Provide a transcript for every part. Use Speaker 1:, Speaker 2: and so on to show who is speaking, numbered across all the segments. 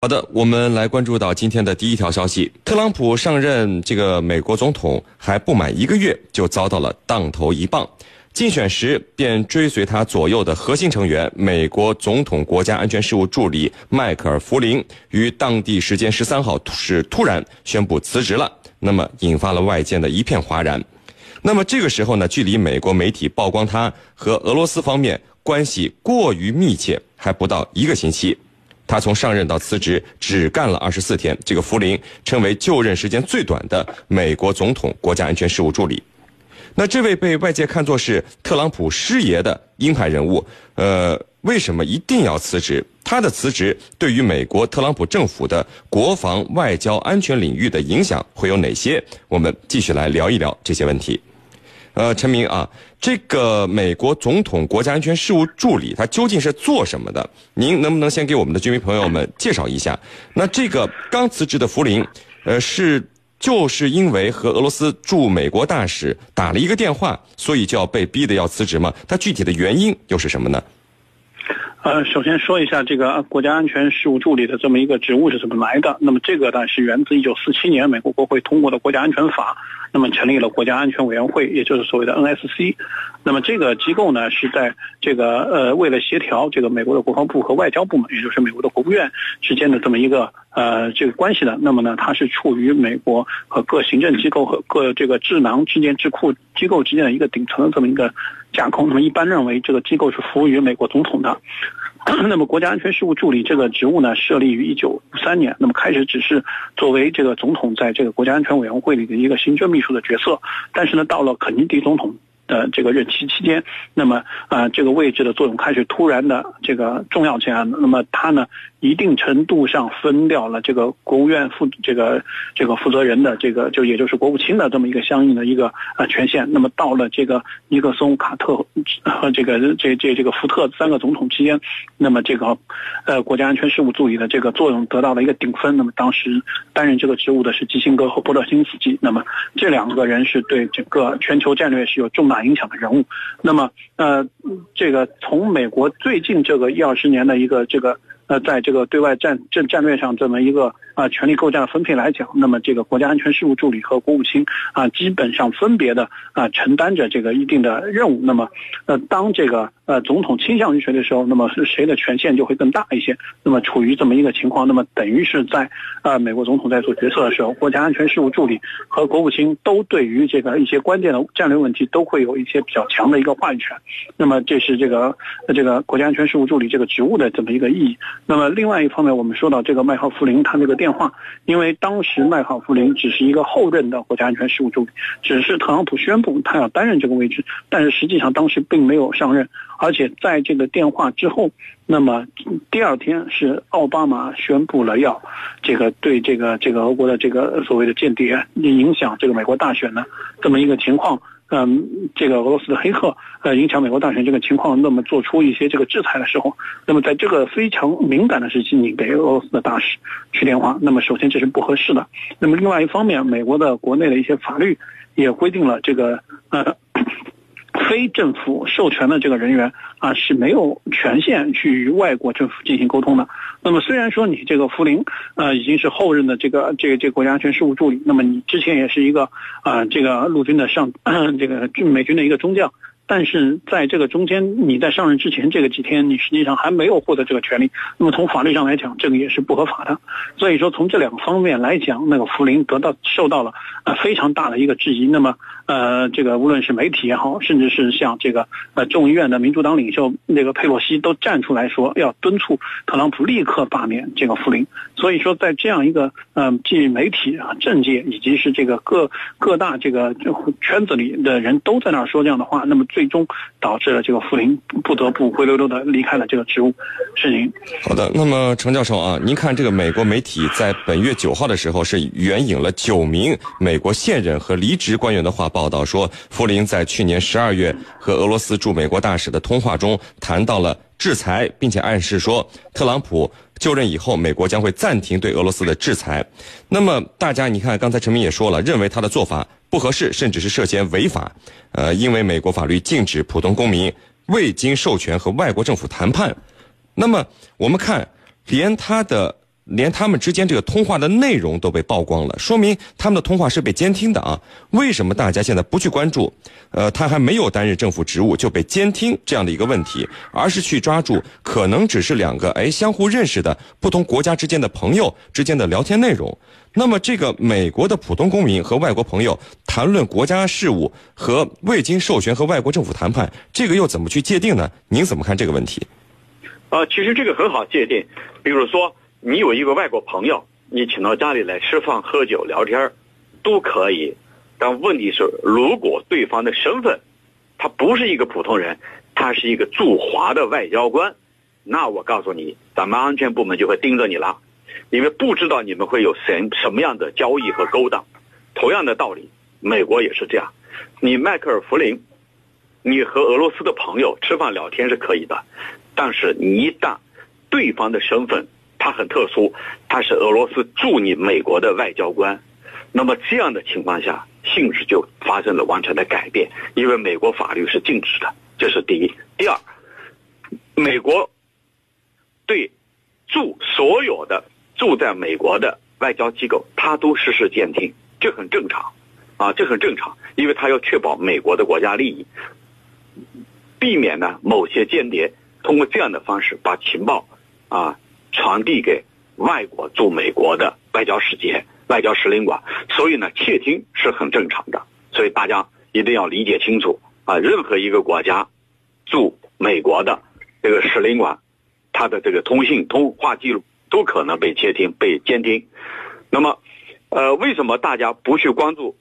Speaker 1: 好的，我们来关注到今天的第一条消息：特朗普上任这个美国总统还不满一个月，就遭到了当头一棒。竞选时便追随他左右的核心成员，美国总统国家安全事务助理迈克尔·弗林，于当地时间十三号是突然宣布辞职了，那么引发了外界的一片哗然。那么这个时候呢，距离美国媒体曝光他和俄罗斯方面关系过于密切还不到一个星期。他从上任到辞职只干了二十四天，这个福林成为就任时间最短的美国总统国家安全事务助理。那这位被外界看作是特朗普师爷的鹰派人物，呃，为什么一定要辞职？他的辞职对于美国特朗普政府的国防、外交、安全领域的影响会有哪些？我们继续来聊一聊这些问题。呃，陈明啊，这个美国总统国家安全事务助理他究竟是做什么的？您能不能先给我们的居民朋友们介绍一下？那这个刚辞职的福林，呃，是就是因为和俄罗斯驻美国大使打了一个电话，所以就要被逼的要辞职吗？他具体的原因又是什么呢？
Speaker 2: 呃，首先说一下这个国家安全事务助理的这么一个职务是怎么来的。那么这个呢是源自一九四七年美国国会通过的国家安全法。那么成立了国家安全委员会，也就是所谓的 NSC。那么这个机构呢，是在这个呃，为了协调这个美国的国防部和外交部门，也就是美国的国务院之间的这么一个呃这个关系的。那么呢，它是处于美国和各行政机构和各这个智囊之间、智库机构之间的一个顶层的这么一个架构。那么一般认为，这个机构是服务于美国总统的。那么，国家安全事务助理这个职务呢，设立于一九五三年。那么开始只是作为这个总统在这个国家安全委员会里的一个行政秘书的角色，但是呢，到了肯尼迪总统。的这个任期期间，那么啊，这个位置的作用开始突然的这个重要起来了。那么他呢，一定程度上分掉了这个国务院负这个这个负责人的这个就也就是国务卿的这么一个相应的一个啊权限。那么到了这个尼克松、卡特和这个这这这个福特三个总统期间，那么这个呃国家安全事务助理的这个作用得到了一个顶峰。那么当时担任这个职务的是基辛格和波勒辛斯基。那么这两个人是对整个全球战略是有重大。影响的人物，那么呃，这个从美国最近这个一二十年的一个这个呃，在这个对外战战战略上这么一个。啊，权力构架的分配来讲，那么这个国家安全事务助理和国务卿啊，基本上分别的啊承担着这个一定的任务。那么，呃，当这个呃总统倾向于谁的时候，那么是谁的权限就会更大一些。那么处于这么一个情况，那么等于是在啊美国总统在做决策的时候，国家安全事务助理和国务卿都对于这个一些关键的战略问题都会有一些比较强的一个话语权。那么这是这个这个国家安全事务助理这个职务的这么一个意义。那么另外一方面，我们说到这个麦克弗林他这个电。话，因为当时麦考弗林只是一个后任的国家安全事务助理，只是特朗普宣布他要担任这个位置，但是实际上当时并没有上任，而且在这个电话之后，那么第二天是奥巴马宣布了要这个对这个这个俄国的这个所谓的间谍影响这个美国大选的这么一个情况。嗯，这个俄罗斯的黑客呃影响美国大选这个情况，那么做出一些这个制裁的时候，那么在这个非常敏感的时期，你给俄罗斯的大使去电话，那么首先这是不合适的。那么另外一方面，美国的国内的一些法律也规定了这个呃。非政府授权的这个人员啊是没有权限去与外国政府进行沟通的。那么虽然说你这个福林呃已经是后任的这个这个这个国家安全事务助理，那么你之前也是一个啊这个陆军的上 这个美军的一个中将。但是在这个中间，你在上任之前这个几天，你实际上还没有获得这个权利。那么从法律上来讲，这个也是不合法的。所以说，从这两个方面来讲，那个福林得到受到了呃非常大的一个质疑。那么呃，这个无论是媒体也好，甚至是像这个呃众议院的民主党领袖那个佩洛西都站出来说，要敦促特朗普立刻罢免这个福林。所以说，在这样一个嗯，既媒体啊、政界以及是这个各各大这个圈子里的人都在那儿说这样的话，那么。最终导致了这个福林不得不灰溜溜的离开了这个职务。是您。
Speaker 1: 好的，那么程教授啊，您看这个美国媒体在本月九号的时候是援引了九名美国现任和离职官员的话报道说，弗林在去年十二月和俄罗斯驻美国大使的通话中谈到了制裁，并且暗示说特朗普就任以后，美国将会暂停对俄罗斯的制裁。那么大家你看，刚才陈明也说了，认为他的做法。不合适，甚至是涉嫌违法。呃，因为美国法律禁止普通公民未经授权和外国政府谈判。那么，我们看，连他的连他们之间这个通话的内容都被曝光了，说明他们的通话是被监听的啊。为什么大家现在不去关注，呃，他还没有担任政府职务就被监听这样的一个问题，而是去抓住可能只是两个哎相互认识的不同国家之间的朋友之间的聊天内容？那么这个美国的普通公民和外国朋友谈论国家事务和未经授权和外国政府谈判，这个又怎么去界定呢？您怎么看这个问题？
Speaker 3: 呃，其实这个很好界定，比如说你有一个外国朋友，你请到家里来吃饭、喝酒、聊天都可以。但问题是，如果对方的身份他不是一个普通人，他是一个驻华的外交官，那我告诉你，咱们安全部门就会盯着你了，因为不知道你们会有什什么样的交易和勾当。同样的道理，美国也是这样。你迈克尔·弗林，你和俄罗斯的朋友吃饭聊天是可以的。但是你一旦对方的身份他很特殊，他是俄罗斯驻你美国的外交官，那么这样的情况下性质就发生了完全的改变，因为美国法律是禁止的，这是第一。第二，美国对驻所有的住在美国的外交机构，他都实施监听，这很正常，啊，这很正常，因为他要确保美国的国家利益，避免呢某些间谍。通过这样的方式把情报啊传递给外国驻美国的外交使节、外交使领馆，所以呢窃听是很正常的。所以大家一定要理解清楚啊，任何一个国家驻美国的这个使领馆，它的这个通信通话记录都可能被窃听、被监听。那么，呃，为什么大家不去关注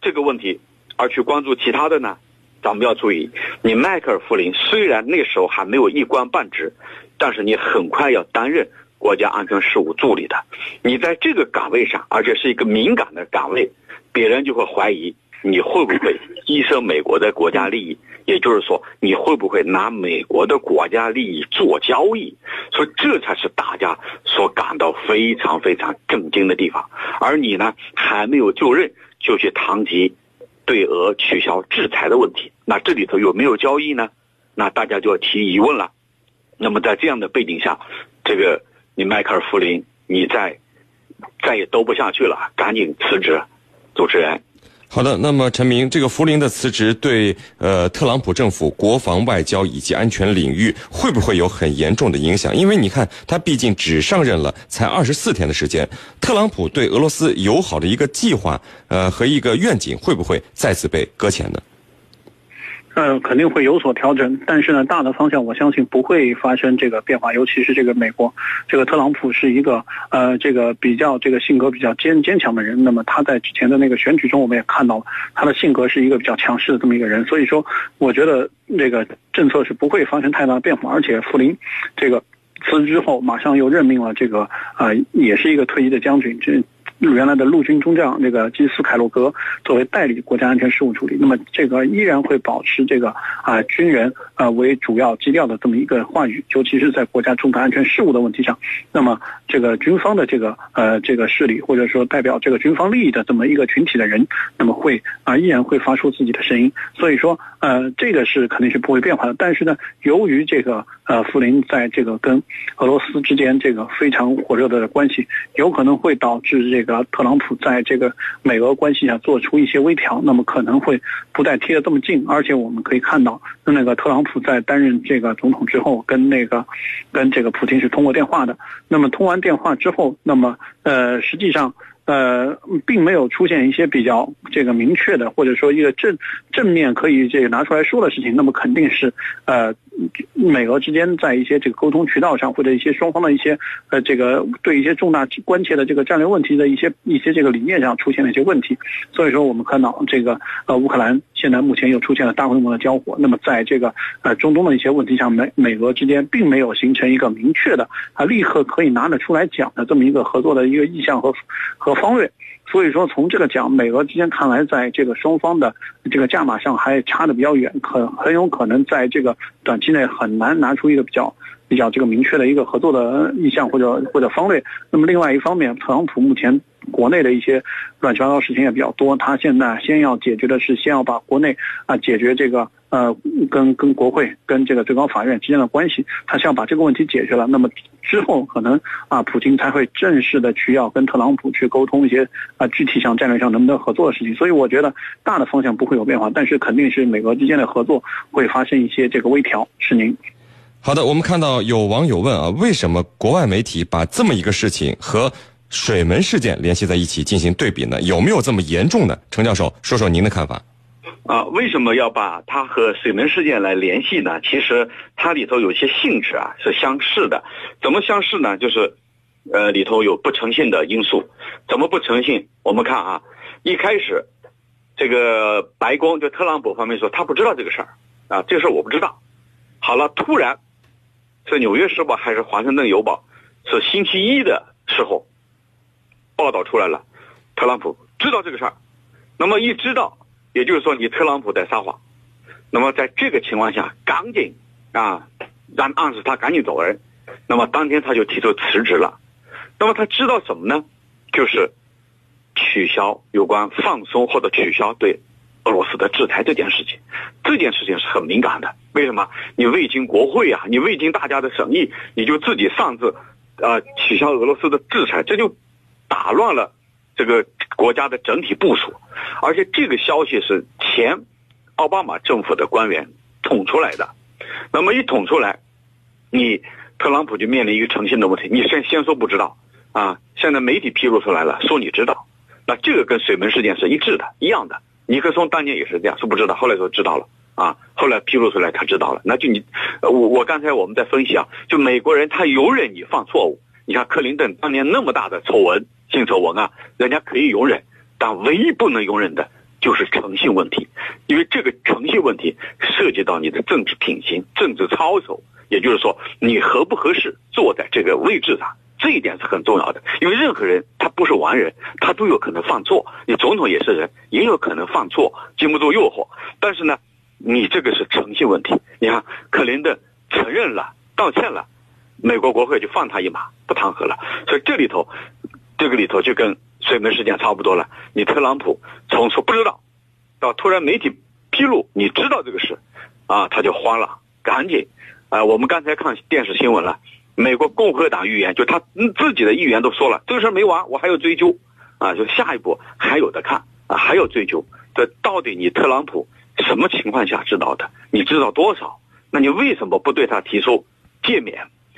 Speaker 3: 这个问题，而去关注其他的呢？咱们要注意，你迈克尔·弗林虽然那时候还没有一官半职，但是你很快要担任国家安全事务助理的。你在这个岗位上，而且是一个敏感的岗位，别人就会怀疑你会不会牺牲美国的国家利益，也就是说，你会不会拿美国的国家利益做交易？所以这才是大家所感到非常非常震惊的地方。而你呢，还没有就任就去谈及。对俄取消制裁的问题，那这里头有没有交易呢？那大家就要提疑问了。那么在这样的背景下，这个你迈克尔·弗林，你再再也兜不下去了，赶紧辞职。主持人。
Speaker 1: 好的，那么陈明，这个福林的辞职对呃特朗普政府国防、外交以及安全领域会不会有很严重的影响？因为你看，他毕竟只上任了才二十四天的时间，特朗普对俄罗斯友好的一个计划，呃和一个愿景，会不会再次被搁浅呢？
Speaker 2: 呃，肯定会有所调整，但是呢，大的方向我相信不会发生这个变化。尤其是这个美国，这个特朗普是一个呃，这个比较这个性格比较坚坚强的人。那么他在之前的那个选举中，我们也看到了他的性格是一个比较强势的这么一个人。所以说，我觉得这个政策是不会发生太大的变化。而且傅林这个辞职之后，马上又任命了这个啊，也是一个退役的将军。这。原来的陆军中将这个基斯凯洛格作为代理国家安全事务处理，那么这个依然会保持这个啊军人啊为主要基调的这么一个话语，尤其是在国家重大安全事务的问题上。那么这个军方的这个呃这个势力或者说代表这个军方利益的这么一个群体的人，那么会啊依然会发出自己的声音。所以说呃这个是肯定是不会变化的。但是呢，由于这个呃福林在这个跟俄罗斯之间这个非常火热的关系，有可能会导致这个。特朗普在这个美俄关系上做出一些微调，那么可能会不再贴得这么近，而且我们可以看到，那个特朗普在担任这个总统之后，跟那个跟这个普京是通过电话的。那么通完电话之后，那么呃，实际上。呃，并没有出现一些比较这个明确的，或者说一个正正面可以这个拿出来说的事情，那么肯定是呃，美俄之间在一些这个沟通渠道上，或者一些双方的一些呃这个对一些重大关切的这个战略问题的一些一些这个理念上出现了一些问题。所以说，我们看到这个呃乌克兰现在目前又出现了大规模的交火，那么在这个呃中东的一些问题上，美美俄之间并没有形成一个明确的啊立刻可以拿得出来讲的这么一个合作的一个意向和和。方位，所以说从这个讲，美俄之间看来，在这个双方的这个价码上还差的比较远，可很有可能在这个短期内很难拿出一个比较比较这个明确的一个合作的意向或者或者方略。那么另外一方面，特朗普目前国内的一些乱七八糟事情也比较多，他现在先要解决的是先要把国内啊解决这个呃跟跟国会跟这个最高法院之间的关系，他先把这个问题解决了。那么之后可能啊普京才会正式的去要跟特朗普去沟通一些啊具体上战略上能不能合作的事情。所以我觉得大的方向不会有变化，但是肯定是美俄之间的合作会发生一些这个微调。是您。
Speaker 1: 好的，我们看到有网友问啊，为什么国外媒体把这么一个事情和水门事件联系在一起进行对比呢？有没有这么严重呢？程教授，说说您的看法。
Speaker 3: 啊，为什么要把它和水门事件来联系呢？其实它里头有些性质啊是相似的。怎么相似呢？就是，呃，里头有不诚信的因素。怎么不诚信？我们看啊，一开始，这个白宫就特朗普方面说他不知道这个事儿啊，这个事儿我不知道。好了，突然。是《纽约时报》还是《华盛顿邮报》？是星期一的时候报道出来了，特朗普知道这个事儿。那么一知道，也就是说你特朗普在撒谎。那么在这个情况下，赶紧啊，让暗示他赶紧走人。那么当天他就提出辞职了。那么他知道什么呢？就是取消有关放松或者取消对。俄罗斯的制裁这件事情，这件事情是很敏感的。为什么？你未经国会啊，你未经大家的审议，你就自己擅自，呃，取消俄罗斯的制裁，这就打乱了这个国家的整体部署。而且这个消息是前奥巴马政府的官员捅出来的。那么一捅出来，你特朗普就面临一个诚信的问题。你先先说不知道啊，现在媒体披露出来了，说你知道，那这个跟水门事件是一致的，一样的。尼克松当年也是这样，说不知道，后来说知道了啊，后来披露出来他知道了，那就你，我我刚才我们在分析啊，就美国人他容忍你犯错误，你看克林顿当年那么大的丑闻，性丑闻啊，人家可以容忍，但唯一不能容忍的就是诚信问题，因为这个诚信问题涉及到你的政治品行、政治操守，也就是说你合不合适坐在这个位置上。这一点是很重要的，因为任何人他不是完人，他都有可能犯错。你总统也是人，也有可能犯错，经不住诱惑。但是呢，你这个是诚信问题。你看，克林顿承认了，道歉了，美国国会就放他一马，不弹劾了。所以这里头，这个里头就跟水门事件差不多了。你特朗普从说不知道，到突然媒体披露你知道这个事，啊，他就慌了，赶紧，啊，我们刚才看电视新闻了。美国共和党议员就他自己的议员都说了，这个事没完，我还要追究，啊，就下一步还有的看啊，还要追究。这到底你特朗普什么情况下知道的？你知道多少？那你为什么不对他提出诫勉，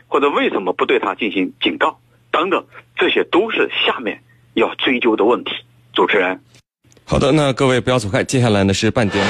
Speaker 3: 或者为什么不对他进行警告？等等，这些都是下面要追究的问题。主持人，
Speaker 1: 好的，那各位不要走开，接下来呢是半点。